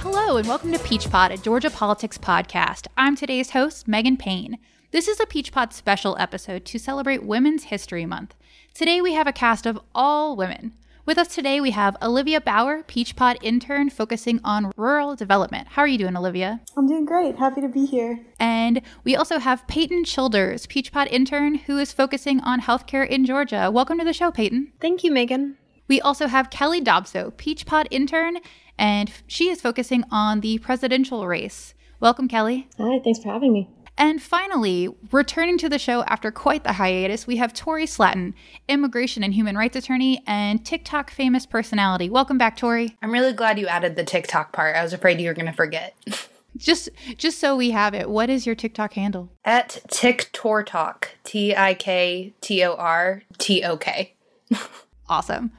Hello, and welcome to Peach Pod, a Georgia politics podcast. I'm today's host, Megan Payne. This is a Peach Pod special episode to celebrate Women's History Month. Today we have a cast of all women. With us today, we have Olivia Bauer, Peach Pod intern focusing on rural development. How are you doing, Olivia? I'm doing great. Happy to be here. And we also have Peyton Childers, Peach Pod intern, who is focusing on healthcare in Georgia. Welcome to the show, Peyton. Thank you, Megan. We also have Kelly Dobso, Peach Pod intern, and she is focusing on the presidential race. Welcome, Kelly. Hi, thanks for having me. And finally, returning to the show after quite the hiatus, we have Tori Slatton, immigration and human rights attorney and TikTok famous personality. Welcome back, Tori. I'm really glad you added the TikTok part. I was afraid you were going to forget. just just so we have it, what is your TikTok handle? At TikTortok. T I K T O R T O K. Awesome.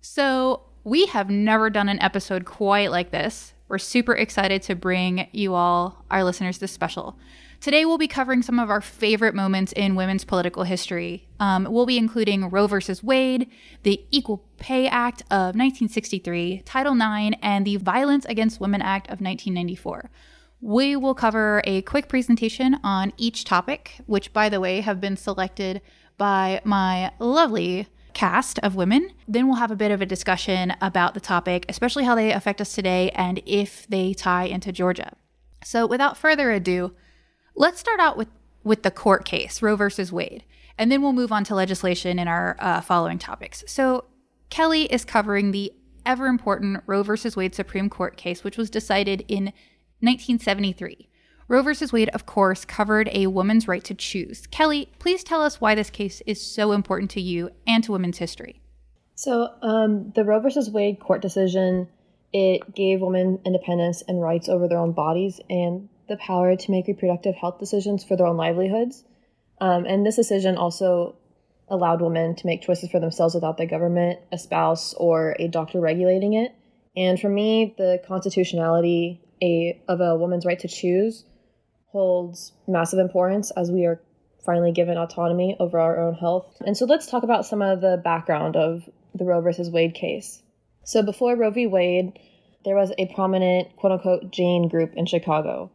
So, we have never done an episode quite like this. We're super excited to bring you all, our listeners, this special. Today, we'll be covering some of our favorite moments in women's political history. Um, we'll be including Roe versus Wade, the Equal Pay Act of 1963, Title IX, and the Violence Against Women Act of 1994. We will cover a quick presentation on each topic, which, by the way, have been selected by my lovely cast of women. Then we'll have a bit of a discussion about the topic, especially how they affect us today and if they tie into Georgia. So, without further ado, Let's start out with with the court case, Roe versus Wade, and then we'll move on to legislation in our uh, following topics. So, Kelly is covering the ever important Roe versus Wade Supreme Court case, which was decided in 1973. Roe versus Wade, of course, covered a woman's right to choose. Kelly, please tell us why this case is so important to you and to women's history. So, um, the Roe versus Wade court decision it gave women independence and rights over their own bodies and the power to make reproductive health decisions for their own livelihoods. Um, and this decision also allowed women to make choices for themselves without the government, a spouse, or a doctor regulating it. And for me, the constitutionality a, of a woman's right to choose holds massive importance as we are finally given autonomy over our own health. And so let's talk about some of the background of the Roe versus Wade case. So before Roe v. Wade, there was a prominent quote unquote Jane group in Chicago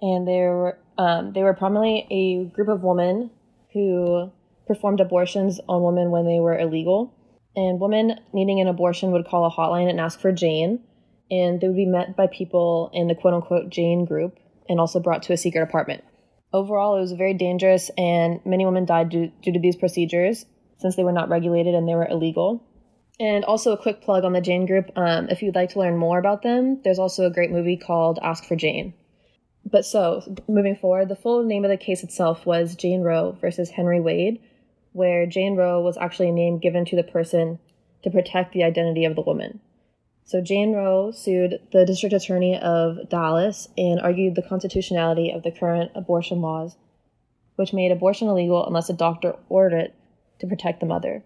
and they were um, they were primarily a group of women who performed abortions on women when they were illegal. And women needing an abortion would call a hotline and ask for Jane, and they would be met by people in the quote unquote Jane group and also brought to a secret apartment. Overall, it was very dangerous, and many women died due, due to these procedures since they were not regulated and they were illegal. And also, a quick plug on the Jane group um, if you'd like to learn more about them, there's also a great movie called Ask for Jane but so moving forward, the full name of the case itself was Jane Roe versus Henry Wade, where Jane Roe was actually a name given to the person to protect the identity of the woman. So Jane Roe sued the district attorney of Dallas and argued the constitutionality of the current abortion laws, which made abortion illegal unless a doctor ordered it to protect the mother.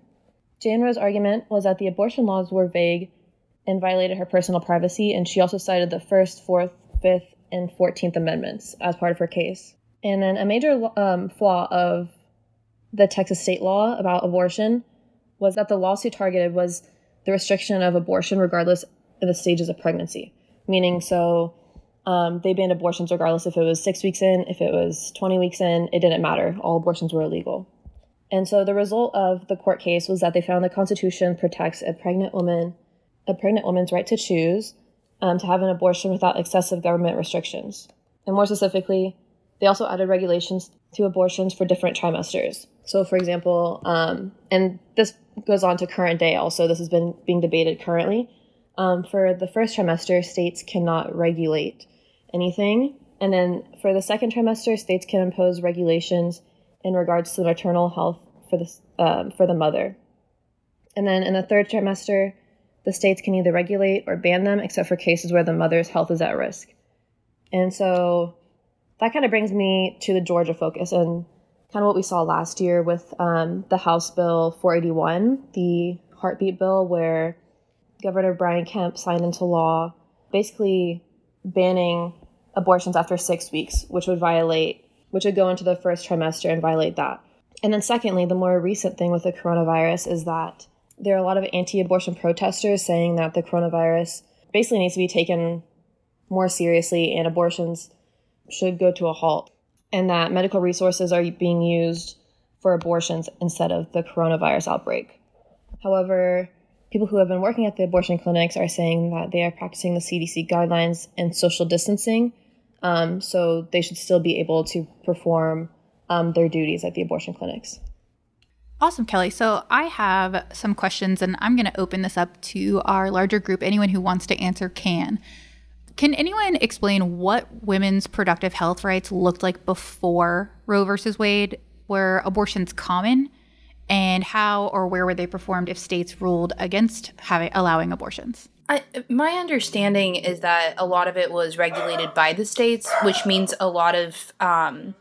Jane Roe's argument was that the abortion laws were vague and violated her personal privacy, and she also cited the First, Fourth, Fifth, and 14th Amendments as part of her case. And then a major um, flaw of the Texas state law about abortion was that the lawsuit targeted was the restriction of abortion regardless of the stages of pregnancy. Meaning, so um, they banned abortions regardless if it was six weeks in, if it was 20 weeks in, it didn't matter. All abortions were illegal. And so the result of the court case was that they found the Constitution protects a pregnant woman, a pregnant woman's right to choose um, to have an abortion without excessive government restrictions. And more specifically, they also added regulations to abortions for different trimesters. So, for example, um, and this goes on to current day also, this has been being debated currently. Um, for the first trimester, states cannot regulate anything. And then for the second trimester, states can impose regulations in regards to maternal health for the, um, for the mother. And then in the third trimester, the states can either regulate or ban them, except for cases where the mother's health is at risk. And so that kind of brings me to the Georgia focus and kind of what we saw last year with um, the House Bill 481, the heartbeat bill, where Governor Brian Kemp signed into law basically banning abortions after six weeks, which would violate which would go into the first trimester and violate that. And then, secondly, the more recent thing with the coronavirus is that there are a lot of anti abortion protesters saying that the coronavirus basically needs to be taken more seriously and abortions should go to a halt, and that medical resources are being used for abortions instead of the coronavirus outbreak. However, people who have been working at the abortion clinics are saying that they are practicing the CDC guidelines and social distancing, um, so they should still be able to perform um, their duties at the abortion clinics. Awesome, Kelly. So I have some questions, and I'm going to open this up to our larger group. Anyone who wants to answer can. Can anyone explain what women's productive health rights looked like before Roe versus Wade? Were abortions common? And how or where were they performed if states ruled against having allowing abortions? I, my understanding is that a lot of it was regulated by the states, which means a lot of um,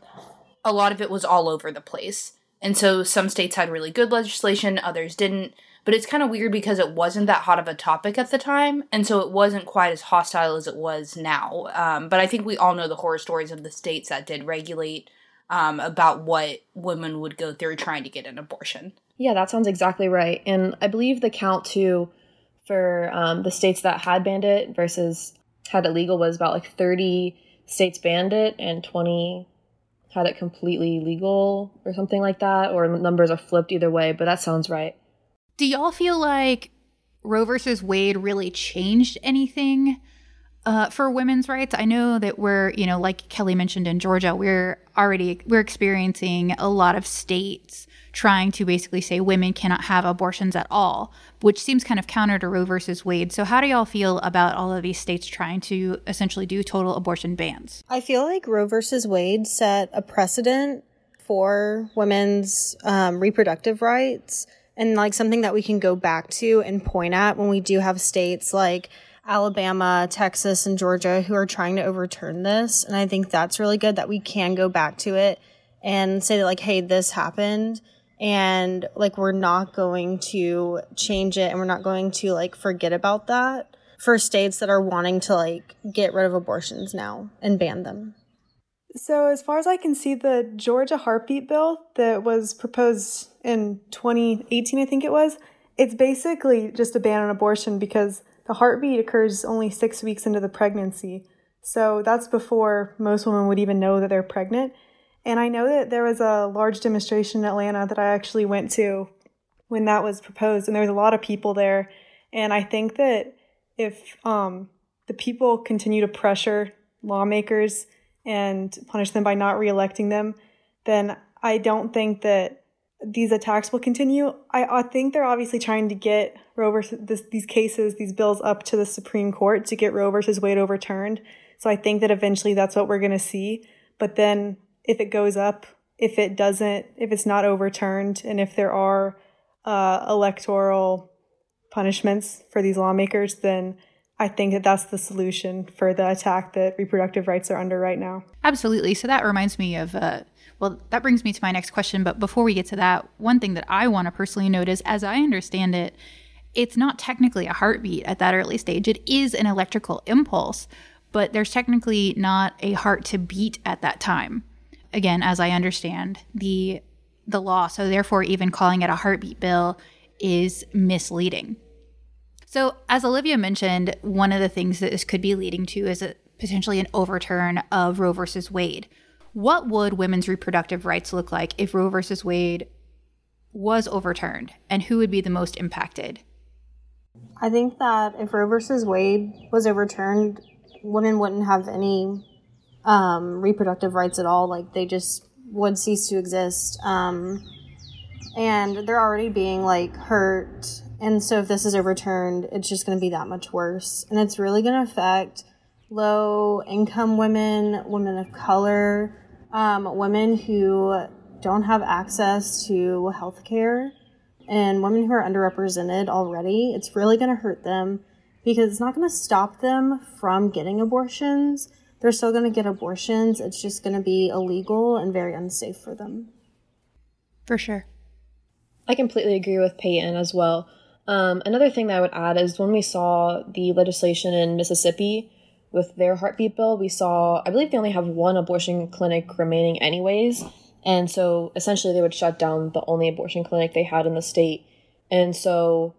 a lot of it was all over the place. And so some states had really good legislation, others didn't. But it's kind of weird because it wasn't that hot of a topic at the time, and so it wasn't quite as hostile as it was now. Um, but I think we all know the horror stories of the states that did regulate um, about what women would go through trying to get an abortion. Yeah, that sounds exactly right. And I believe the count too for um, the states that had banned it versus had it legal was about like 30 states banned it and 20 had it completely legal or something like that, or numbers are flipped either way, but that sounds right. Do y'all feel like Roe versus Wade really changed anything uh, for women's rights? I know that we're, you know, like Kelly mentioned in Georgia, we're already we're experiencing a lot of states trying to basically say women cannot have abortions at all, which seems kind of counter to Roe versus Wade. So, how do y'all feel about all of these states trying to essentially do total abortion bans? I feel like Roe versus Wade set a precedent for women's um, reproductive rights and like something that we can go back to and point at when we do have states like Alabama, Texas, and Georgia who are trying to overturn this. And I think that's really good that we can go back to it and say that, like, hey, this happened and like we're not going to change it and we're not going to like forget about that for states that are wanting to like get rid of abortions now and ban them. So, as far as I can see, the Georgia heartbeat bill that was proposed in 2018, I think it was, it's basically just a ban on abortion because the heartbeat occurs only six weeks into the pregnancy. So, that's before most women would even know that they're pregnant. And I know that there was a large demonstration in Atlanta that I actually went to when that was proposed, and there was a lot of people there. And I think that if um, the people continue to pressure lawmakers and punish them by not reelecting them, then I don't think that these attacks will continue. I, I think they're obviously trying to get Roe versus this, these cases, these bills up to the Supreme Court to get Roe versus Wade overturned. So I think that eventually that's what we're going to see. But then if it goes up, if it doesn't, if it's not overturned, and if there are uh, electoral punishments for these lawmakers, then I think that that's the solution for the attack that reproductive rights are under right now. Absolutely. So that reminds me of, uh, well, that brings me to my next question. But before we get to that, one thing that I want to personally note is, as I understand it, it's not technically a heartbeat at that early stage. It is an electrical impulse, but there's technically not a heart to beat at that time again, as I understand the the law. So therefore, even calling it a heartbeat bill is misleading. So, as Olivia mentioned, one of the things that this could be leading to is a, potentially an overturn of Roe versus Wade. What would women's reproductive rights look like if Roe versus Wade was overturned, and who would be the most impacted? I think that if Roe versus Wade was overturned, women wouldn't have any um, reproductive rights at all. Like they just would cease to exist. Um, and they're already being like hurt. And so if this is overturned, it's just going to be that much worse. And it's really going to affect low income women, women of color, um, women who don't have access to health care, and women who are underrepresented already. It's really going to hurt them because it's not going to stop them from getting abortions they're still going to get abortions. It's just going to be illegal and very unsafe for them. For sure. I completely agree with Peyton as well. Um, another thing that I would add is when we saw the legislation in Mississippi with their heartbeat bill, we saw, I believe they only have one abortion clinic remaining, anyways. And so essentially, they would shut down the only abortion clinic they had in the state. And so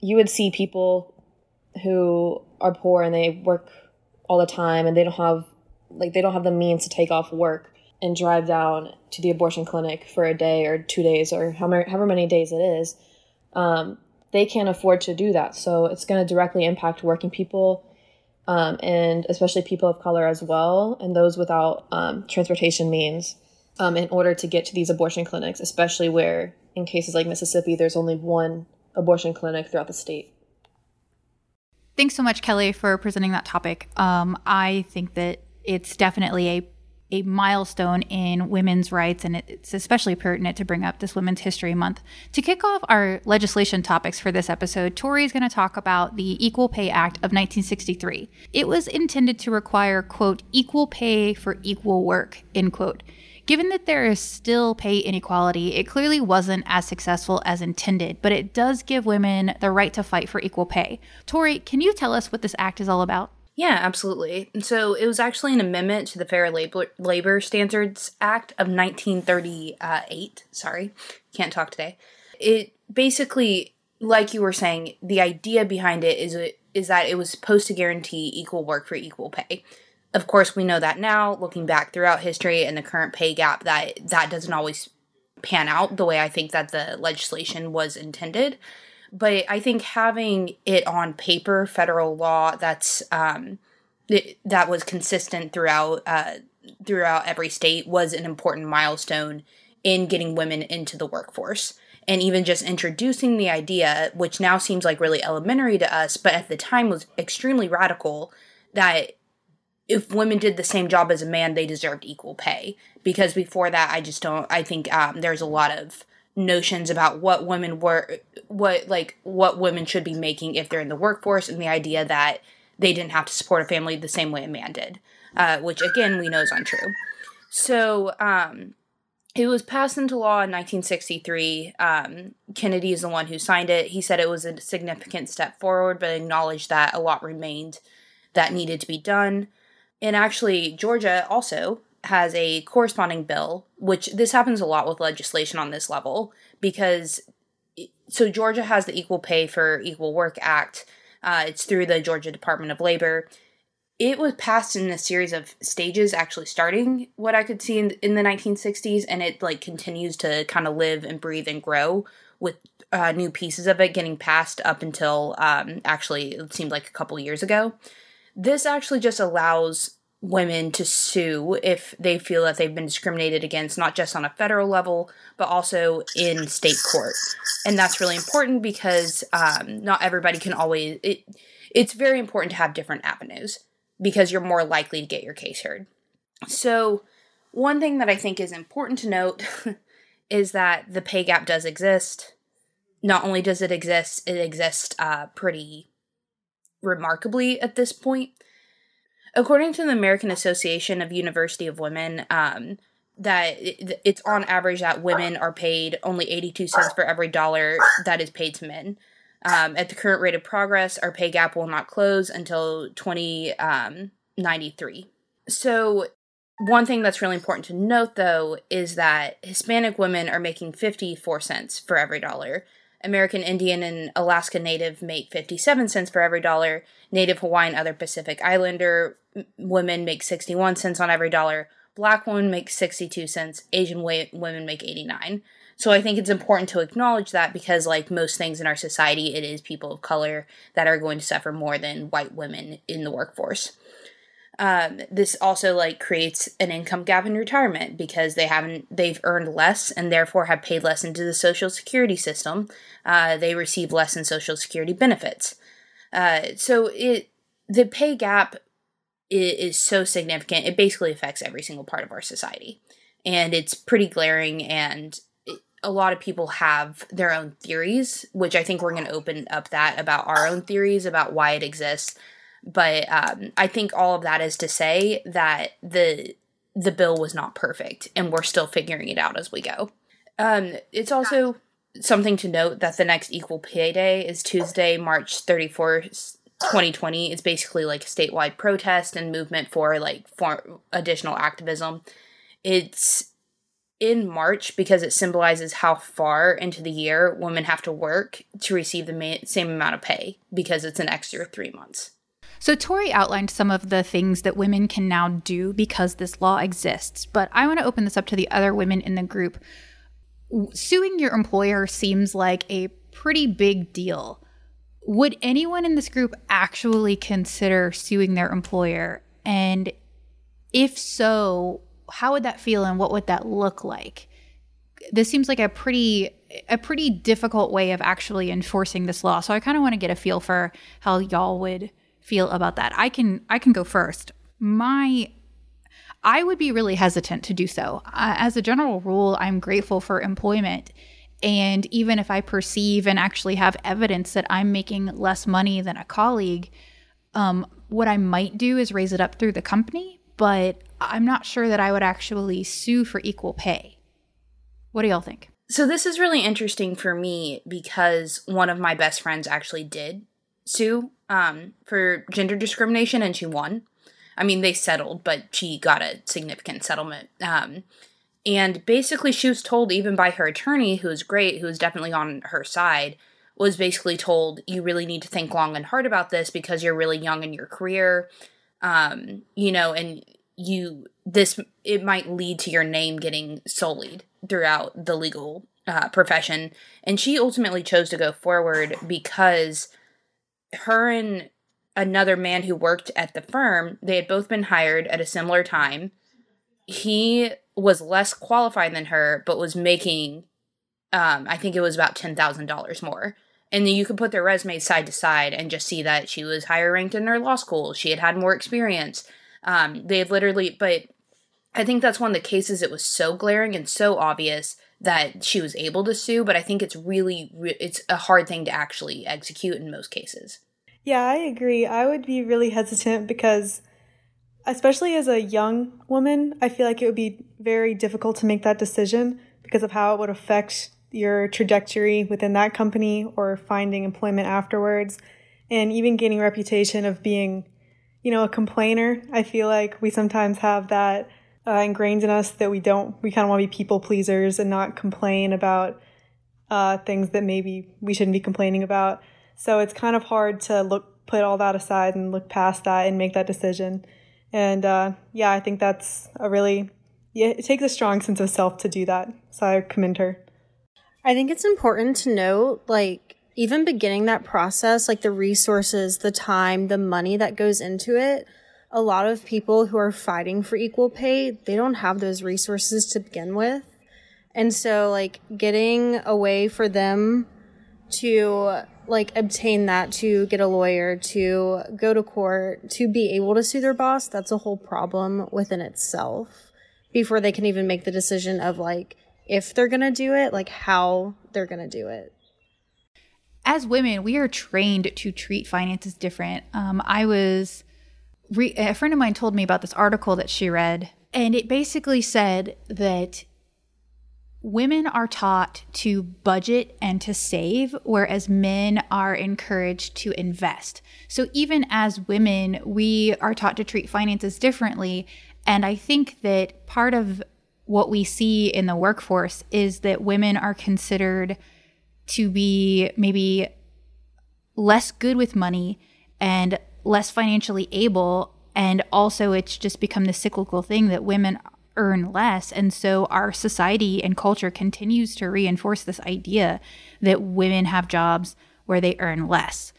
you would see people who are poor and they work all the time and they don't have like they don't have the means to take off work and drive down to the abortion clinic for a day or two days or however many days it is um, they can't afford to do that. So it's going to directly impact working people um, and especially people of color as well and those without um, transportation means um, in order to get to these abortion clinics especially where in cases like mississippi there's only one abortion clinic throughout the state Thanks so much, Kelly, for presenting that topic. Um, I think that it's definitely a a milestone in women's rights, and it's especially pertinent to bring up this Women's History Month. To kick off our legislation topics for this episode, Tori is going to talk about the Equal Pay Act of 1963. It was intended to require, quote, equal pay for equal work, end quote. Given that there is still pay inequality, it clearly wasn't as successful as intended, but it does give women the right to fight for equal pay. Tori, can you tell us what this act is all about? Yeah, absolutely. So it was actually an amendment to the Fair Labor, Labor Standards Act of 1938. Sorry, can't talk today. It basically, like you were saying, the idea behind it is is that it was supposed to guarantee equal work for equal pay. Of course, we know that now, looking back throughout history and the current pay gap, that that doesn't always pan out the way I think that the legislation was intended. But I think having it on paper, federal law, that's um, that was consistent throughout uh, throughout every state was an important milestone in getting women into the workforce and even just introducing the idea which now seems like really elementary to us but at the time was extremely radical that if women did the same job as a man, they deserved equal pay. Because before that, I just don't. I think um, there's a lot of notions about what women were, what like what women should be making if they're in the workforce, and the idea that they didn't have to support a family the same way a man did, uh, which again we know is untrue. So um, it was passed into law in 1963. Um, Kennedy is the one who signed it. He said it was a significant step forward, but acknowledged that a lot remained that needed to be done. And actually, Georgia also has a corresponding bill, which this happens a lot with legislation on this level because so Georgia has the Equal Pay for Equal Work Act. Uh, it's through the Georgia Department of Labor. It was passed in a series of stages, actually starting what I could see in, in the 1960s, and it like continues to kind of live and breathe and grow with uh, new pieces of it getting passed up until um, actually it seemed like a couple years ago. This actually just allows women to sue if they feel that they've been discriminated against, not just on a federal level, but also in state court. And that's really important because um, not everybody can always. It, it's very important to have different avenues because you're more likely to get your case heard. So, one thing that I think is important to note is that the pay gap does exist. Not only does it exist, it exists uh, pretty remarkably at this point. According to the American Association of University of Women, um, that it's on average that women are paid only 82 cents for every dollar that is paid to men. Um, at the current rate of progress, our pay gap will not close until 2093. Um, so, one thing that's really important to note though is that Hispanic women are making 54 cents for every dollar, American Indian and Alaska Native make 57 cents for every dollar. Native Hawaiian, other Pacific Islander women make 61 cents on every dollar. Black women make 62 cents. Asian women make 89. So I think it's important to acknowledge that because, like most things in our society, it is people of color that are going to suffer more than white women in the workforce. Um, this also like creates an income gap in retirement because they haven't they've earned less and therefore have paid less into the social security system. Uh, they receive less in social security benefits. Uh, so it the pay gap is, is so significant. It basically affects every single part of our society, and it's pretty glaring. And it, a lot of people have their own theories, which I think we're going to open up that about our own theories about why it exists but um, I think all of that is to say that the the bill was not perfect, and we're still figuring it out as we go. Um, it's also something to note that the next equal pay day is Tuesday, March 31st, 2020 it's basically like a statewide protest and movement for like for additional activism. It's in march because it symbolizes how far into the year women have to work to receive the ma- same amount of pay because it's an extra three months so, Tori outlined some of the things that women can now do because this law exists, but I want to open this up to the other women in the group. Suing your employer seems like a pretty big deal. Would anyone in this group actually consider suing their employer? And if so, how would that feel and what would that look like? This seems like a pretty a pretty difficult way of actually enforcing this law. So I kind of want to get a feel for how y'all would feel about that. I can I can go first. My I would be really hesitant to do so. Uh, as a general rule, I'm grateful for employment. And even if I perceive and actually have evidence that I'm making less money than a colleague, um, what I might do is raise it up through the company. But I'm not sure that I would actually sue for equal pay. What do y'all think? So, this is really interesting for me because one of my best friends actually did sue um, for gender discrimination, and she won. I mean, they settled, but she got a significant settlement. Um, and basically, she was told, even by her attorney, who was great, who was definitely on her side, was basically told, you really need to think long and hard about this because you're really young in your career. Um, you know, and you, this, it might lead to your name getting sullied throughout the legal uh, profession. And she ultimately chose to go forward because her and another man who worked at the firm, they had both been hired at a similar time. He was less qualified than her, but was making, um, I think it was about $10,000 more. And then you could put their resumes side to side and just see that she was higher ranked in her law school. She had had more experience. Um, they had literally, but I think that's one of the cases it was so glaring and so obvious that she was able to sue, but I think it's really it's a hard thing to actually execute in most cases. Yeah, I agree. I would be really hesitant because especially as a young woman, I feel like it would be very difficult to make that decision because of how it would affect your trajectory within that company or finding employment afterwards and even gaining reputation of being, you know, a complainer. I feel like we sometimes have that uh, ingrained in us that we don't, we kind of want to be people pleasers and not complain about uh, things that maybe we shouldn't be complaining about. So it's kind of hard to look, put all that aside and look past that and make that decision. And uh, yeah, I think that's a really, yeah, it takes a strong sense of self to do that. So I commend her. I think it's important to note, like, even beginning that process, like the resources, the time, the money that goes into it a lot of people who are fighting for equal pay, they don't have those resources to begin with. And so like getting a way for them to like obtain that to get a lawyer to go to court to be able to sue their boss that's a whole problem within itself before they can even make the decision of like if they're going to do it like how they're going to do it as women we are trained to treat finances different um, i was re- a friend of mine told me about this article that she read, and it basically said that women are taught to budget and to save, whereas men are encouraged to invest. So even as women, we are taught to treat finances differently. And I think that part of what we see in the workforce is that women are considered to be maybe less good with money and less financially able and also it's just become the cyclical thing that women earn less. And so our society and culture continues to reinforce this idea that women have jobs where they earn less.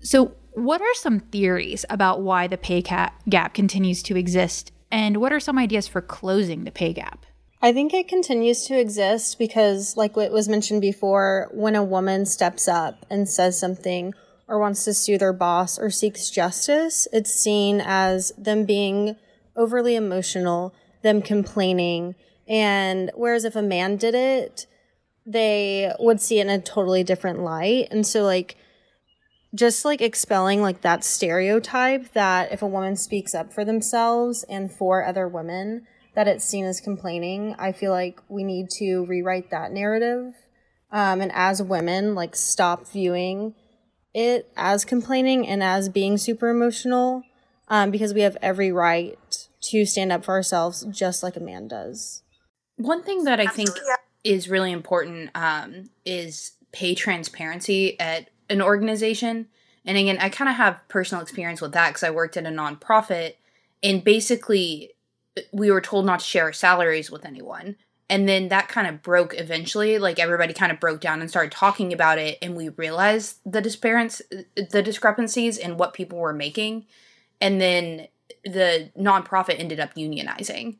So what are some theories about why the pay gap continues to exist? And what are some ideas for closing the pay gap? I think it continues to exist because, like what was mentioned before, when a woman steps up and says something or wants to sue their boss or seeks justice, it's seen as them being overly emotional, them complaining. And whereas if a man did it, they would see it in a totally different light. And so, like, just like expelling like that stereotype that if a woman speaks up for themselves and for other women, that it's seen as complaining. I feel like we need to rewrite that narrative. Um, and as women, like, stop viewing it as complaining and as being super emotional um, because we have every right to stand up for ourselves just like a man does. One thing that I think is really important um, is pay transparency at an organization. And again, I kind of have personal experience with that because I worked at a nonprofit, and basically, we were told not to share our salaries with anyone. And then that kind of broke eventually. Like everybody kind of broke down and started talking about it, and we realized the disparance, the discrepancies in what people were making. And then the nonprofit ended up unionizing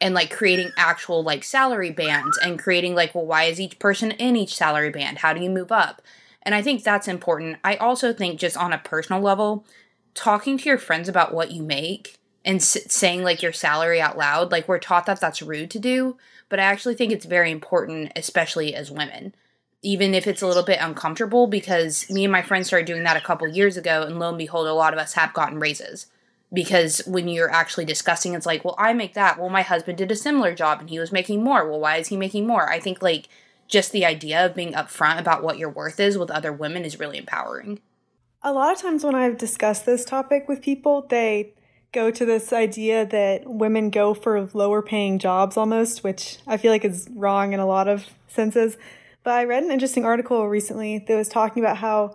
and like creating actual like salary bands and creating like well why is each person in each salary band how do you move up and i think that's important i also think just on a personal level talking to your friends about what you make and s- saying like your salary out loud like we're taught that that's rude to do but i actually think it's very important especially as women even if it's a little bit uncomfortable because me and my friends started doing that a couple years ago and lo and behold a lot of us have gotten raises. Because when you're actually discussing it's like well i make that. Well my husband did a similar job and he was making more. Well why is he making more? I think like just the idea of being upfront about what your worth is with other women is really empowering. A lot of times when I've discussed this topic with people, they go to this idea that women go for lower paying jobs almost, which I feel like is wrong in a lot of senses. But I read an interesting article recently that was talking about how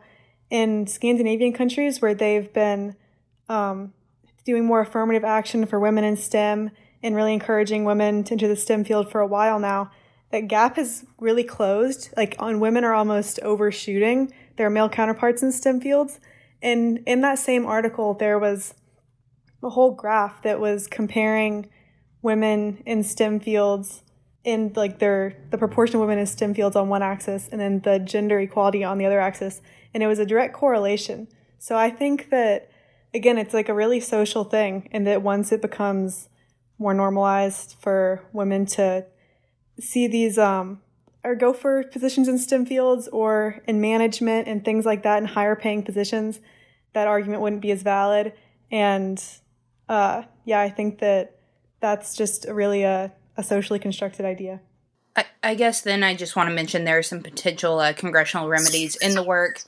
in Scandinavian countries where they've been um, doing more affirmative action for women in STEM and really encouraging women to enter the STEM field for a while now, that gap has really closed. Like on women are almost overshooting their male counterparts in STEM fields. And in that same article, there was a whole graph that was comparing women in STEM fields in like their the proportion of women in STEM fields on one axis and then the gender equality on the other axis. And it was a direct correlation. So I think that again, it's like a really social thing, and that once it becomes more normalized for women to see these um, or go for positions in STEM fields or in management and things like that in higher paying positions, that argument wouldn't be as valid. And uh, yeah, I think that that's just really a, a socially constructed idea. I, I guess then I just want to mention there are some potential uh, congressional remedies in the work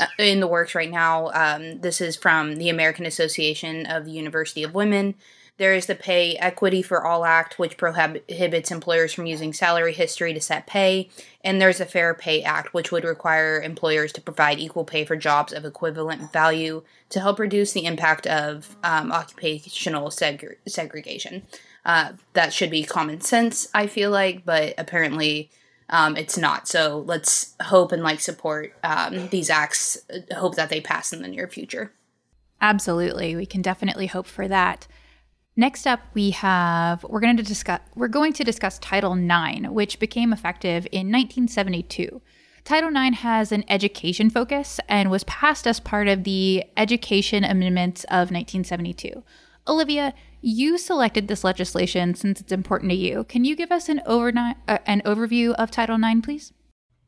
uh, in the works right now. Um, this is from the American Association of the University of Women. There is the Pay Equity for All Act, which prohibits employers from using salary history to set pay. And there's a Fair Pay Act, which would require employers to provide equal pay for jobs of equivalent value to help reduce the impact of um, occupational seg- segregation. Uh, that should be common sense, I feel like, but apparently um, it's not. So let's hope and like support um, these acts, hope that they pass in the near future. Absolutely. We can definitely hope for that. Next up, we have we're going to discuss we're going to discuss Title IX, which became effective in 1972. Title IX has an education focus and was passed as part of the Education Amendments of 1972. Olivia, you selected this legislation since it's important to you. Can you give us an overnight uh, an overview of Title IX, please?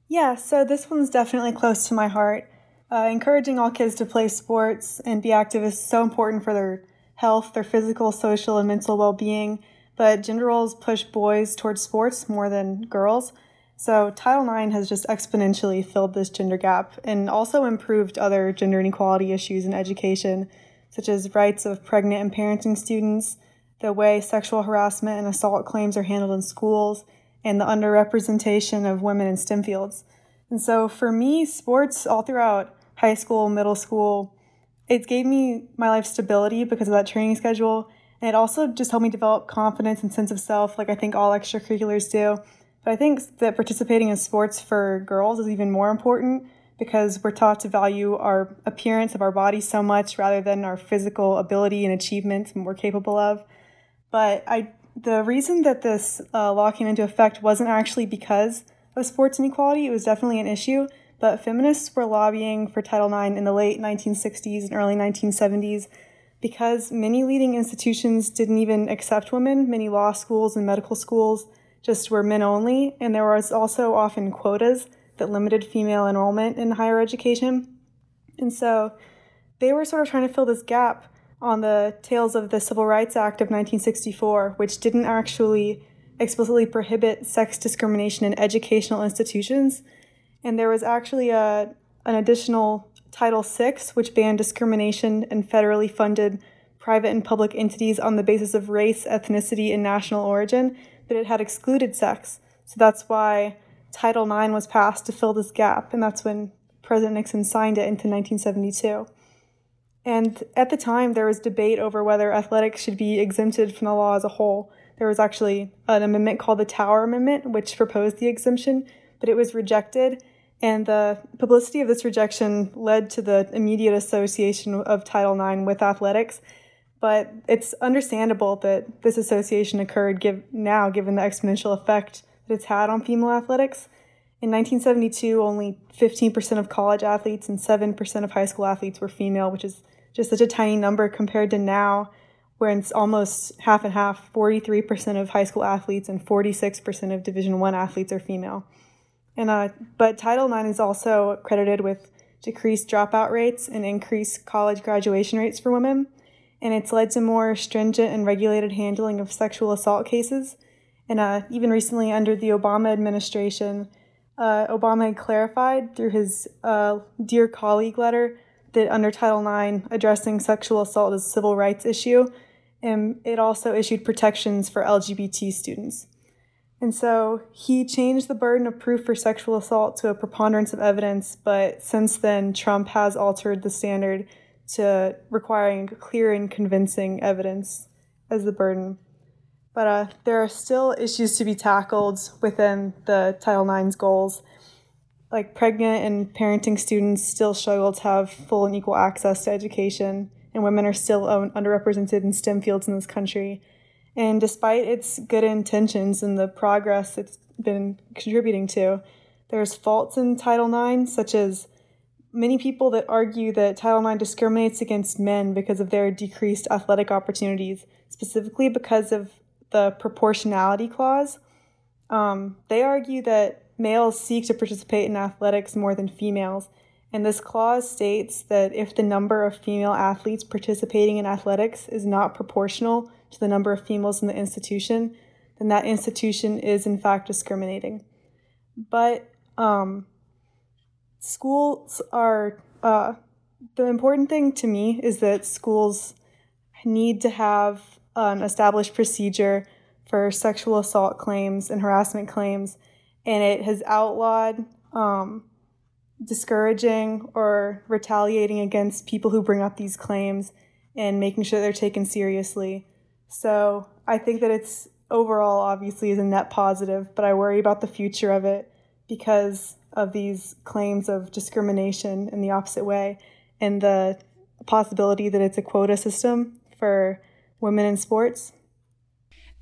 Yeah, so this one's definitely close to my heart. Uh, encouraging all kids to play sports and be active is so important for their health, their physical, social, and mental well being. But gender roles push boys towards sports more than girls. So Title IX has just exponentially filled this gender gap and also improved other gender inequality issues in education, such as rights of pregnant and parenting students, the way sexual harassment and assault claims are handled in schools, and the underrepresentation of women in STEM fields. And so for me, sports all throughout high school, middle school, it gave me my life stability because of that training schedule. And it also just helped me develop confidence and sense of self, like I think all extracurriculars do. But I think that participating in sports for girls is even more important because we're taught to value our appearance of our body so much rather than our physical ability and achievements and we're capable of. But I, the reason that this uh, law came into effect wasn't actually because of sports inequality. It was definitely an issue, but feminists were lobbying for Title IX in the late 1960s and early 1970s because many leading institutions didn't even accept women. Many law schools and medical schools just were men only, and there was also often quotas that limited female enrollment in higher education. And so they were sort of trying to fill this gap on the tails of the Civil Rights Act of 1964, which didn't actually explicitly prohibit sex discrimination in educational institutions. And there was actually a, an additional Title VI, which banned discrimination in federally funded private and public entities on the basis of race, ethnicity, and national origin, but it had excluded sex. So that's why Title IX was passed to fill this gap, and that's when President Nixon signed it into 1972. And at the time, there was debate over whether athletics should be exempted from the law as a whole. There was actually an amendment called the Tower Amendment, which proposed the exemption, but it was rejected. And the publicity of this rejection led to the immediate association of Title IX with athletics. But it's understandable that this association occurred give, now, given the exponential effect that it's had on female athletics. In 1972, only 15% of college athletes and 7% of high school athletes were female, which is just such a tiny number compared to now, where it's almost half and half 43% of high school athletes and 46% of Division One athletes are female. And, uh, but Title IX is also credited with decreased dropout rates and increased college graduation rates for women. And it's led to more stringent and regulated handling of sexual assault cases. And uh, even recently, under the Obama administration, uh, Obama had clarified through his uh, Dear Colleague letter that under Title IX, addressing sexual assault is a civil rights issue, and it also issued protections for LGBT students. And so he changed the burden of proof for sexual assault to a preponderance of evidence, but since then, Trump has altered the standard to requiring clear and convincing evidence as the burden. But uh, there are still issues to be tackled within the Title IX's goals. Like pregnant and parenting students still struggle to have full and equal access to education, and women are still underrepresented in STEM fields in this country. And despite its good intentions and the progress it's been contributing to, there's faults in Title IX, such as many people that argue that Title IX discriminates against men because of their decreased athletic opportunities, specifically because of the proportionality clause. Um, they argue that males seek to participate in athletics more than females, and this clause states that if the number of female athletes participating in athletics is not proportional to the number of females in the institution, then that institution is in fact discriminating. But um, schools are, uh, the important thing to me is that schools need to have an established procedure for sexual assault claims and harassment claims, and it has outlawed um, discouraging or retaliating against people who bring up these claims and making sure they're taken seriously. So I think that it's overall obviously is a net positive, but I worry about the future of it because of these claims of discrimination in the opposite way and the possibility that it's a quota system for women in sports.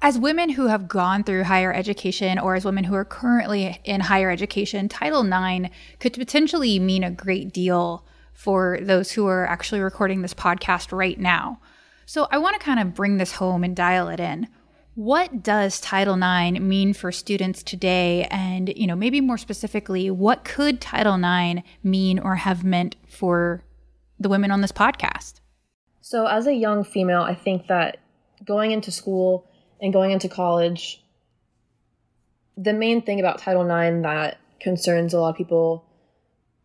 As women who have gone through higher education or as women who are currently in higher education, Title IX could potentially mean a great deal for those who are actually recording this podcast right now. So I want to kind of bring this home and dial it in. What does Title IX mean for students today? And, you know, maybe more specifically, what could Title IX mean or have meant for the women on this podcast? So, as a young female, I think that going into school and going into college, the main thing about Title IX that concerns a lot of people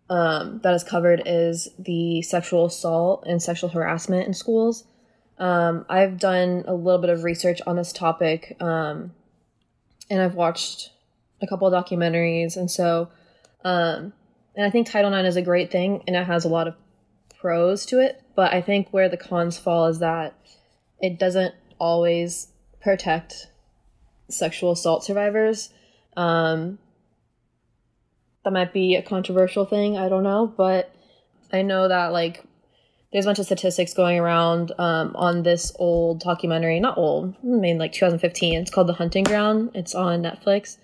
um, that is covered is the sexual assault and sexual harassment in schools. Um, I've done a little bit of research on this topic, um, and I've watched a couple of documentaries, and so, um, and I think Title IX is a great thing, and it has a lot of pros to it. But I think where the cons fall is that it doesn't always protect sexual assault survivors. Um, that might be a controversial thing. I don't know, but I know that like there's a bunch of statistics going around um, on this old documentary. Not old, I mean like 2015. It's called The Hunting Ground. It's on Netflix.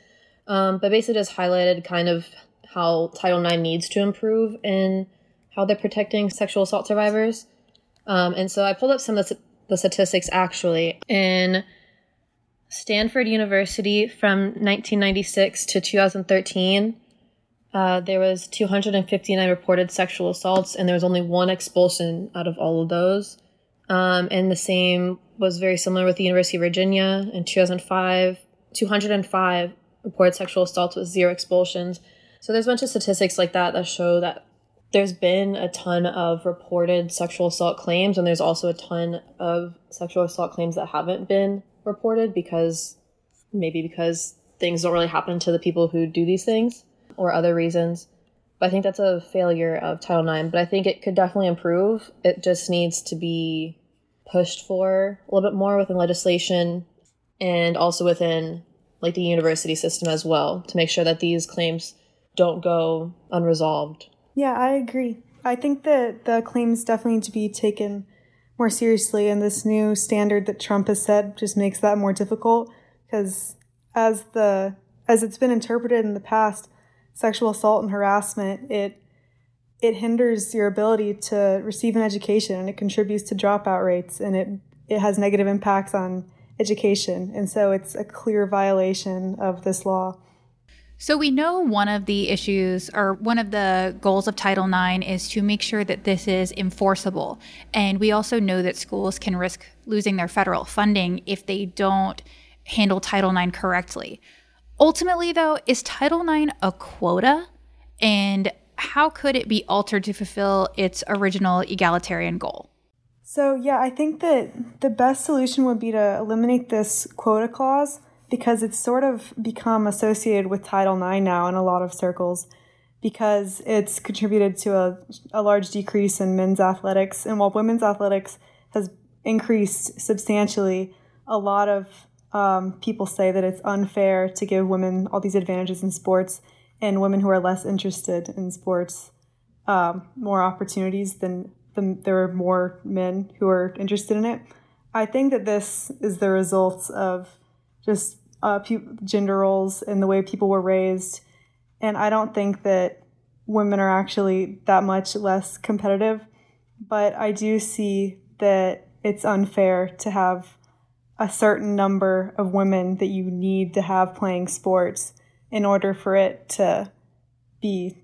Um, but basically, just highlighted kind of how Title IX needs to improve in how they're protecting sexual assault survivors. Um, and so I pulled up some of the, the statistics actually. In Stanford University from 1996 to 2013, uh, there was 259 reported sexual assaults, and there was only one expulsion out of all of those. Um, and the same was very similar with the University of Virginia in 2005. 205 reported sexual assaults with zero expulsions. So there's a bunch of statistics like that that show that there's been a ton of reported sexual assault claims, and there's also a ton of sexual assault claims that haven't been reported because maybe because things don't really happen to the people who do these things or other reasons. But I think that's a failure of Title IX. But I think it could definitely improve. It just needs to be pushed for a little bit more within legislation and also within like the university system as well to make sure that these claims don't go unresolved. Yeah, I agree. I think that the claims definitely need to be taken more seriously, and this new standard that Trump has set just makes that more difficult because as the as it's been interpreted in the past, sexual assault and harassment it it hinders your ability to receive an education and it contributes to dropout rates and it it has negative impacts on education and so it's a clear violation of this law. So we know one of the issues or one of the goals of Title IX is to make sure that this is enforceable. And we also know that schools can risk losing their federal funding if they don't handle Title IX correctly. Ultimately, though, is Title IX a quota? And how could it be altered to fulfill its original egalitarian goal? So, yeah, I think that the best solution would be to eliminate this quota clause because it's sort of become associated with Title IX now in a lot of circles because it's contributed to a, a large decrease in men's athletics. And while women's athletics has increased substantially, a lot of um, people say that it's unfair to give women all these advantages in sports and women who are less interested in sports um, more opportunities than, than there are more men who are interested in it. I think that this is the result of just uh, gender roles and the way people were raised. And I don't think that women are actually that much less competitive. But I do see that it's unfair to have a certain number of women that you need to have playing sports in order for it to be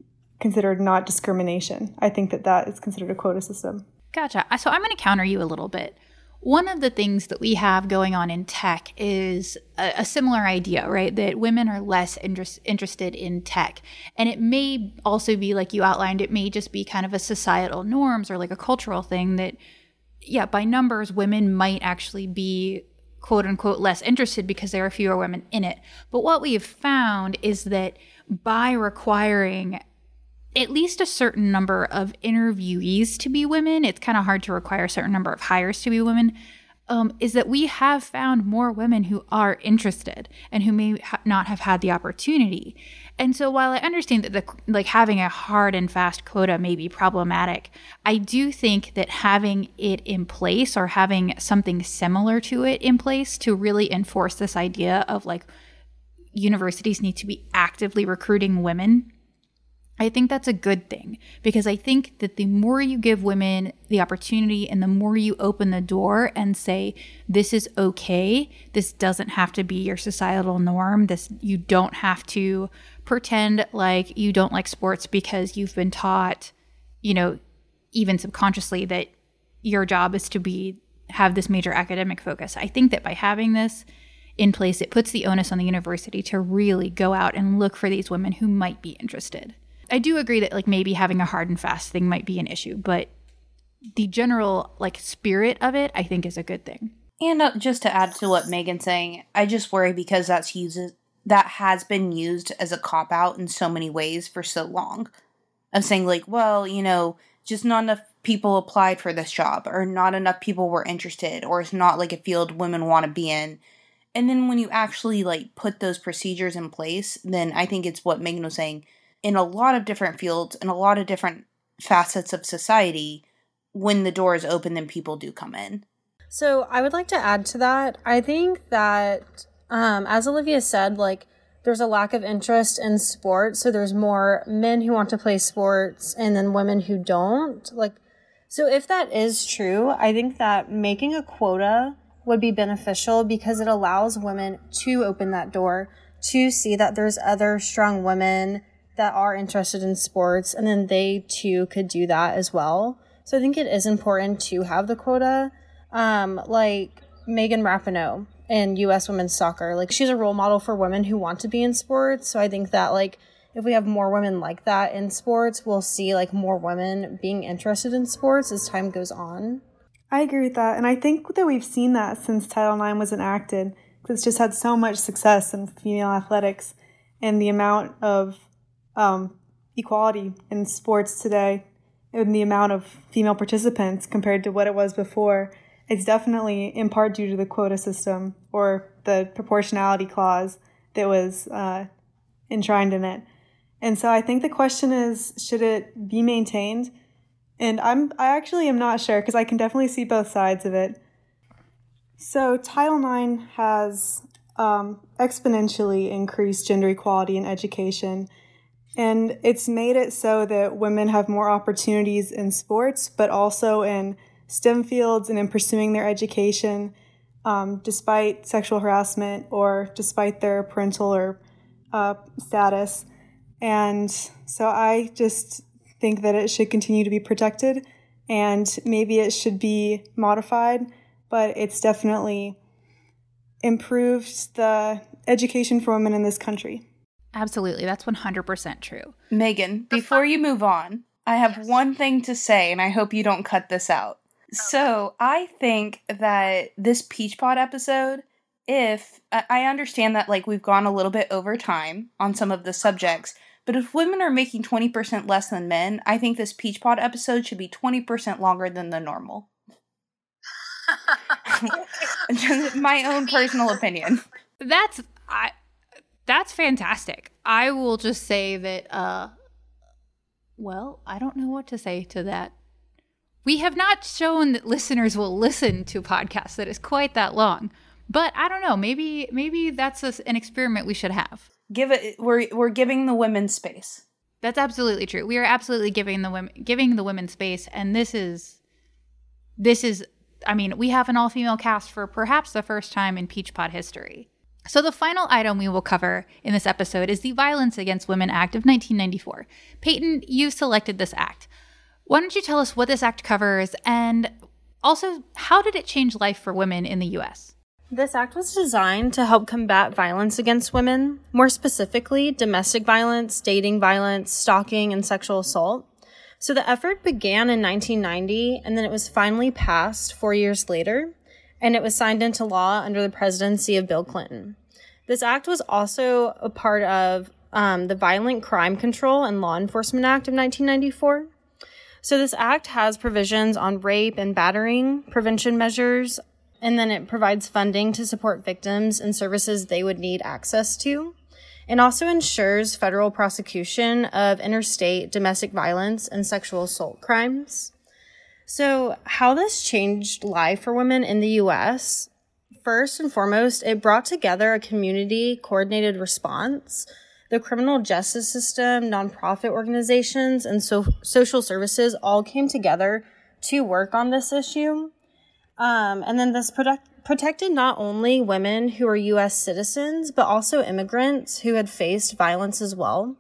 considered not discrimination. I think that that is considered a quota system. Gotcha. So I'm going to counter you a little bit. One of the things that we have going on in tech is a, a similar idea, right? That women are less interest, interested in tech. And it may also be, like you outlined, it may just be kind of a societal norms or like a cultural thing that, yeah, by numbers, women might actually be quote unquote less interested because there are fewer women in it. But what we have found is that by requiring at least a certain number of interviewees to be women, it's kind of hard to require a certain number of hires to be women. Um, is that we have found more women who are interested and who may ha- not have had the opportunity. And so while I understand that the like having a hard and fast quota may be problematic, I do think that having it in place or having something similar to it in place to really enforce this idea of like universities need to be actively recruiting women I think that's a good thing. Because I think that the more you give women the opportunity and the more you open the door and say this is okay, this doesn't have to be your societal norm, this you don't have to pretend like you don't like sports because you've been taught, you know, even subconsciously that your job is to be have this major academic focus. I think that by having this in place, it puts the onus on the university to really go out and look for these women who might be interested. I do agree that like maybe having a hard and fast thing might be an issue, but the general like spirit of it, I think, is a good thing. And uh, just to add to what Megan's saying, I just worry because that's used that has been used as a cop out in so many ways for so long. Of saying like, well, you know, just not enough people applied for this job, or not enough people were interested, or it's not like a field women want to be in. And then when you actually like put those procedures in place, then I think it's what Megan was saying in a lot of different fields and a lot of different facets of society, when the door is open, then people do come in. So I would like to add to that. I think that, um, as Olivia said, like, there's a lack of interest in sports. So there's more men who want to play sports and then women who don't. Like, so if that is true, I think that making a quota would be beneficial because it allows women to open that door to see that there's other strong women that are interested in sports, and then they too could do that as well. So I think it is important to have the quota. Um, like Megan Rapinoe in U.S. women's soccer, like she's a role model for women who want to be in sports. So I think that like if we have more women like that in sports, we'll see like more women being interested in sports as time goes on. I agree with that. And I think that we've seen that since Title IX was enacted it's just had so much success in female athletics and the amount of um, equality in sports today and the amount of female participants compared to what it was before. It's definitely in part due to the quota system or the proportionality clause that was uh, enshrined in it. And so I think the question is should it be maintained? And I'm I actually am not sure because I can definitely see both sides of it. So Title IX has um, exponentially increased gender equality in education, and it's made it so that women have more opportunities in sports, but also in STEM fields and in pursuing their education, um, despite sexual harassment or despite their parental or uh, status. And so I just think that it should continue to be protected and maybe it should be modified, but it's definitely improved the education for women in this country. Absolutely. That's 100% true. Megan, before you move on, I have yes. one thing to say, and I hope you don't cut this out. So, I think that this Peach Pod episode, if I understand that like we've gone a little bit over time on some of the subjects, but if women are making 20% less than men, I think this Peach Pod episode should be 20% longer than the normal. My own personal opinion. That's I that's fantastic. I will just say that uh well, I don't know what to say to that. We have not shown that listeners will listen to podcasts that is quite that long. But I don't know, maybe maybe that's a, an experiment we should have give it we're we're giving the women space. That's absolutely true. We are absolutely giving the women giving the women space and this is this is I mean, we have an all-female cast for perhaps the first time in Peach Pod history. So the final item we will cover in this episode is the Violence Against Women Act of 1994. Peyton, you selected this act. Why don't you tell us what this act covers and also how did it change life for women in the US? This act was designed to help combat violence against women, more specifically, domestic violence, dating violence, stalking, and sexual assault. So the effort began in 1990 and then it was finally passed four years later, and it was signed into law under the presidency of Bill Clinton. This act was also a part of um, the Violent Crime Control and Law Enforcement Act of 1994. So this act has provisions on rape and battering, prevention measures, and then it provides funding to support victims and services they would need access to. and also ensures federal prosecution of interstate domestic violence and sexual assault crimes. So, how this changed life for women in the US? First and foremost, it brought together a community coordinated response. The criminal justice system, nonprofit organizations, and so- social services all came together to work on this issue. Um, and then this protect, protected not only women who are U.S. citizens, but also immigrants who had faced violence as well.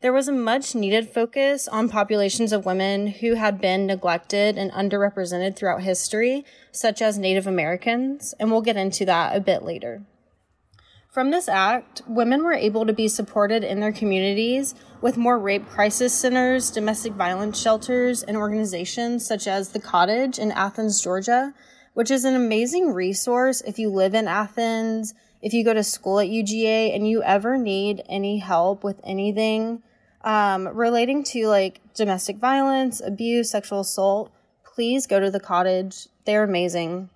There was a much needed focus on populations of women who had been neglected and underrepresented throughout history, such as Native Americans, and we'll get into that a bit later. From this act, women were able to be supported in their communities with more rape crisis centers, domestic violence shelters, and organizations such as The Cottage in Athens, Georgia, which is an amazing resource if you live in Athens, if you go to school at UGA, and you ever need any help with anything um, relating to like domestic violence, abuse, sexual assault, please go to the cottage. They're amazing.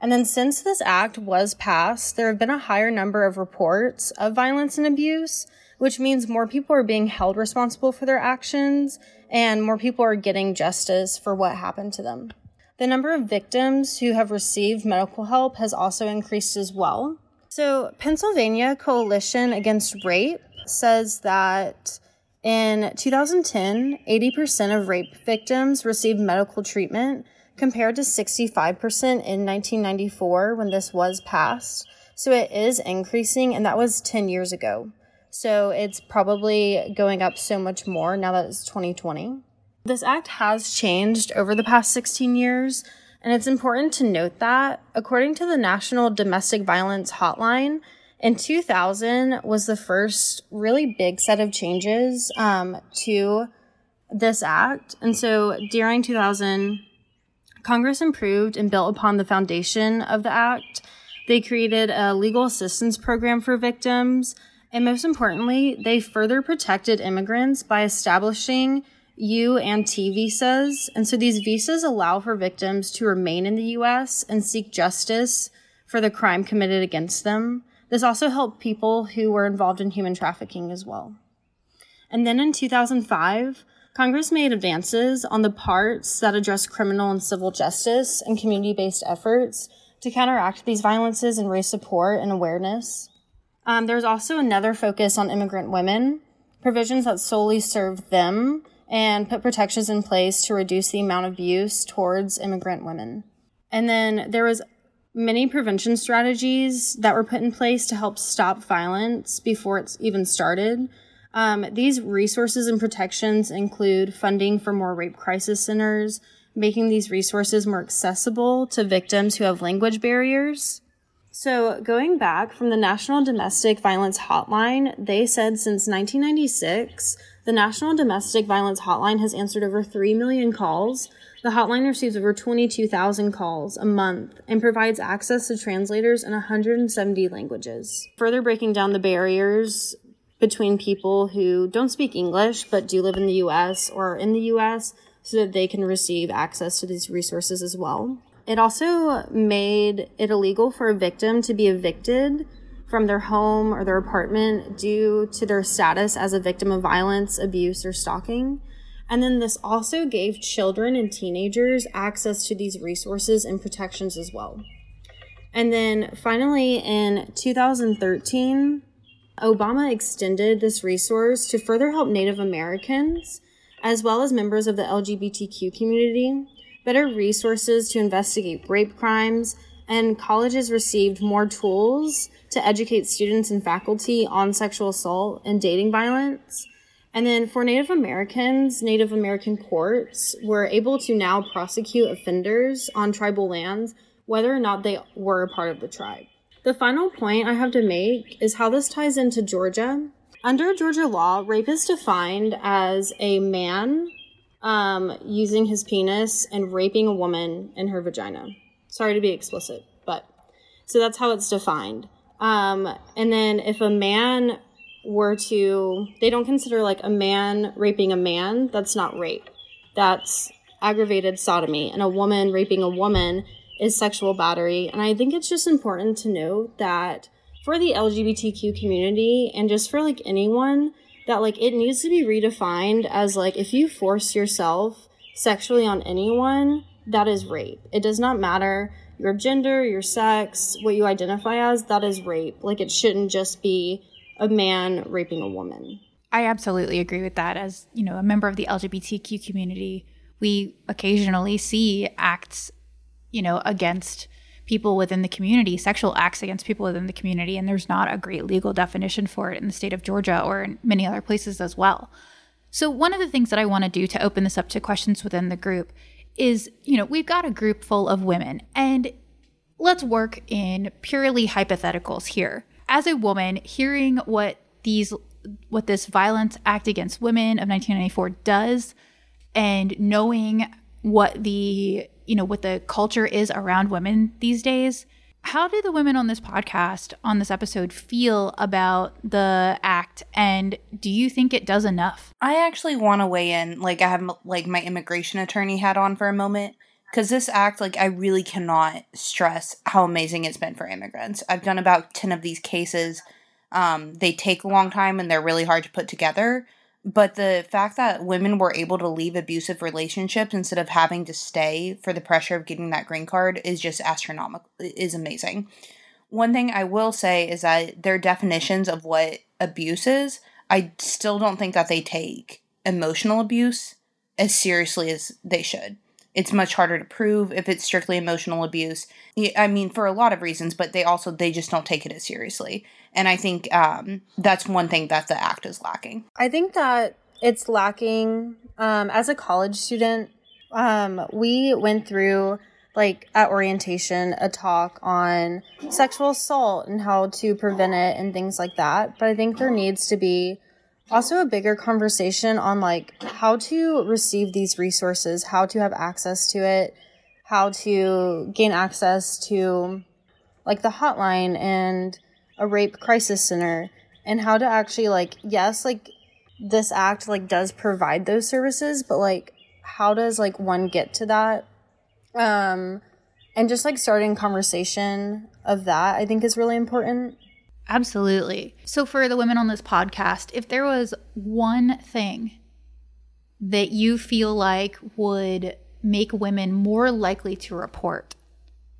And then, since this act was passed, there have been a higher number of reports of violence and abuse, which means more people are being held responsible for their actions and more people are getting justice for what happened to them. The number of victims who have received medical help has also increased as well. So, Pennsylvania Coalition Against Rape says that in 2010, 80% of rape victims received medical treatment compared to 65% in 1994 when this was passed. So it is increasing, and that was 10 years ago. So it's probably going up so much more now that it's 2020. This act has changed over the past 16 years, and it's important to note that, according to the National Domestic Violence Hotline, In 2000 was the first really big set of changes um, to this act. And so during 2000, Congress improved and built upon the foundation of the act. They created a legal assistance program for victims. And most importantly, they further protected immigrants by establishing U and T visas. And so these visas allow for victims to remain in the US and seek justice for the crime committed against them. This also helped people who were involved in human trafficking as well. And then in 2005, Congress made advances on the parts that address criminal and civil justice and community based efforts to counteract these violences and raise support and awareness. Um, there's also another focus on immigrant women, provisions that solely serve them and put protections in place to reduce the amount of abuse towards immigrant women. And then there was many prevention strategies that were put in place to help stop violence before it's even started. Um, these resources and protections include funding for more rape crisis centers, making these resources more accessible to victims who have language barriers. So, going back from the National Domestic Violence Hotline, they said since 1996, the National Domestic Violence Hotline has answered over 3 million calls. The hotline receives over 22,000 calls a month and provides access to translators in 170 languages. Further breaking down the barriers between people who don't speak English but do live in the US or are in the US so that they can receive access to these resources as well. It also made it illegal for a victim to be evicted from their home or their apartment due to their status as a victim of violence, abuse, or stalking. And then this also gave children and teenagers access to these resources and protections as well. And then finally, in 2013, Obama extended this resource to further help Native Americans, as well as members of the LGBTQ community, better resources to investigate rape crimes, and colleges received more tools to educate students and faculty on sexual assault and dating violence. And then for Native Americans, Native American courts were able to now prosecute offenders on tribal lands, whether or not they were a part of the tribe. The final point I have to make is how this ties into Georgia. Under Georgia law, rape is defined as a man um, using his penis and raping a woman in her vagina. Sorry to be explicit, but so that's how it's defined. Um, and then if a man were to, they don't consider like a man raping a man, that's not rape. That's aggravated sodomy. And a woman raping a woman is sexual battery. And I think it's just important to note that for the LGBTQ community and just for like anyone, that like it needs to be redefined as like if you force yourself sexually on anyone, that is rape. It does not matter your gender, your sex, what you identify as, that is rape. Like it shouldn't just be a man raping a woman. I absolutely agree with that. As, you know, a member of the LGBTQ community, we occasionally see acts, you know, against people within the community, sexual acts against people within the community, and there's not a great legal definition for it in the state of Georgia or in many other places as well. So, one of the things that I want to do to open this up to questions within the group is, you know, we've got a group full of women, and let's work in purely hypotheticals here. As a woman, hearing what these what this violence act against women of 1994 does and knowing what the you know what the culture is around women these days. How do the women on this podcast on this episode feel about the act? And do you think it does enough? I actually want to weigh in like i have like my immigration attorney hat on for a moment because this act like i really cannot stress how amazing it's been for immigrants. I've done about 10 of these cases. Um, they take a long time and they're really hard to put together but the fact that women were able to leave abusive relationships instead of having to stay for the pressure of getting that green card is just astronomical is amazing. One thing i will say is that their definitions of what abuse is i still don't think that they take emotional abuse as seriously as they should. It's much harder to prove if it's strictly emotional abuse. I mean for a lot of reasons but they also they just don't take it as seriously and I think um, that's one thing that the act is lacking. I think that it's lacking um, as a college student. Um, we went through like at orientation a talk on sexual assault and how to prevent it and things like that. But I think there needs to be also a bigger conversation on like how to receive these resources, how to have access to it, how to gain access to like the hotline and a rape crisis center and how to actually like yes, like this act like does provide those services, but like how does like one get to that? Um and just like starting conversation of that I think is really important. Absolutely. So, for the women on this podcast, if there was one thing that you feel like would make women more likely to report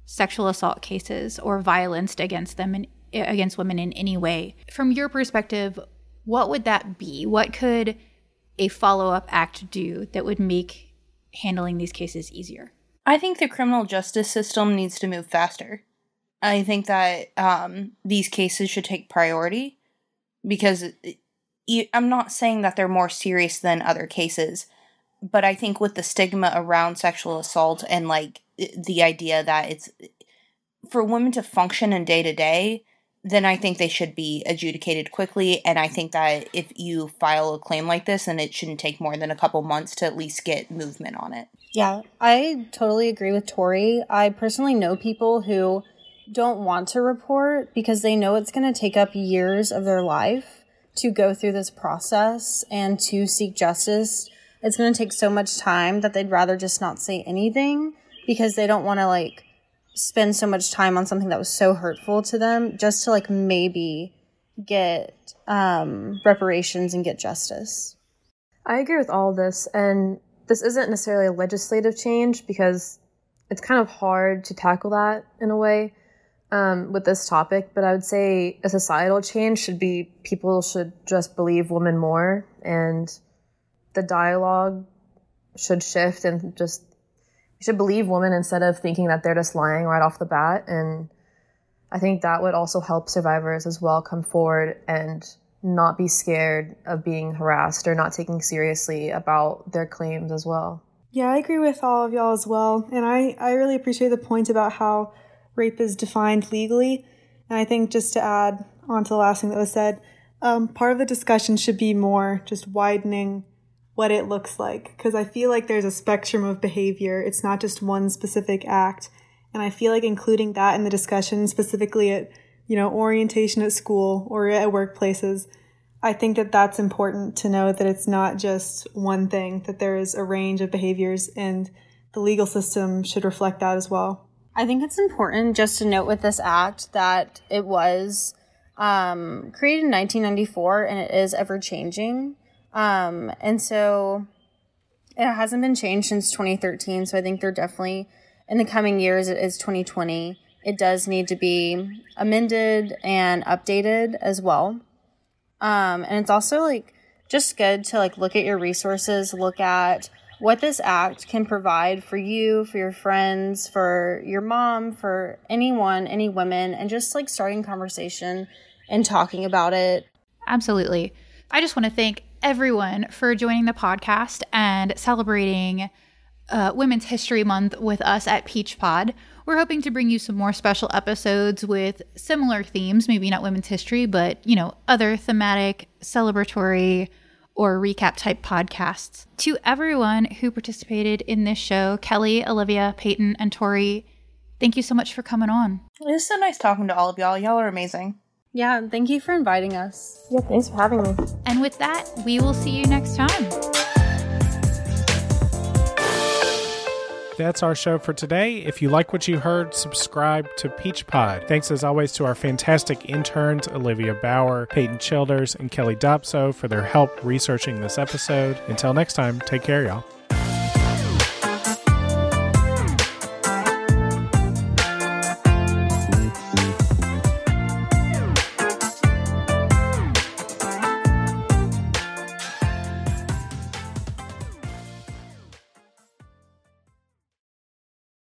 sexual assault cases or violence against them in, against women in any way, from your perspective, what would that be? What could a follow up act do that would make handling these cases easier? I think the criminal justice system needs to move faster. I think that um, these cases should take priority because I'm not saying that they're more serious than other cases, but I think with the stigma around sexual assault and like the idea that it's for women to function in day to day, then I think they should be adjudicated quickly. And I think that if you file a claim like this, then it shouldn't take more than a couple months to at least get movement on it. Yeah, I totally agree with Tori. I personally know people who don't want to report because they know it's going to take up years of their life to go through this process and to seek justice. It's going to take so much time that they'd rather just not say anything because they don't want to like spend so much time on something that was so hurtful to them just to like maybe get um, reparations and get justice. I agree with all this, and this isn't necessarily a legislative change because it's kind of hard to tackle that in a way um, with this topic, but I would say a societal change should be people should just believe women more, and the dialogue should shift and just should believe women instead of thinking that they're just lying right off the bat. And I think that would also help survivors as well come forward and not be scared of being harassed or not taking seriously about their claims as well. Yeah, I agree with all of y'all as well. And I, I really appreciate the point about how rape is defined legally. And I think just to add on to the last thing that was said, um, part of the discussion should be more just widening what it looks like. Because I feel like there's a spectrum of behavior, it's not just one specific act. And I feel like including that in the discussion, specifically at, you know, orientation at school or at workplaces, I think that that's important to know that it's not just one thing, that there is a range of behaviors and the legal system should reflect that as well. I think it's important just to note with this act that it was um, created in 1994 and it is ever changing. Um, and so it hasn't been changed since 2013. So I think they're definitely in the coming years, it is 2020. It does need to be amended and updated as well. Um, and it's also like just good to like look at your resources, look at what this act can provide for you, for your friends, for your mom, for anyone, any women, and just like starting conversation and talking about it. Absolutely. I just want to thank everyone for joining the podcast and celebrating uh, Women's History Month with us at Peach Pod. We're hoping to bring you some more special episodes with similar themes, maybe not women's history, but you know, other thematic, celebratory, or recap type podcasts. To everyone who participated in this show, Kelly, Olivia, Peyton, and Tori, thank you so much for coming on. It's so nice talking to all of y'all. Y'all are amazing. Yeah, thank you for inviting us. Yeah, thanks for having me. And with that, we will see you next time. That's our show for today. If you like what you heard, subscribe to Peach Pod. Thanks as always to our fantastic interns, Olivia Bauer, Peyton Childers, and Kelly Dopso for their help researching this episode. Until next time, take care, y'all.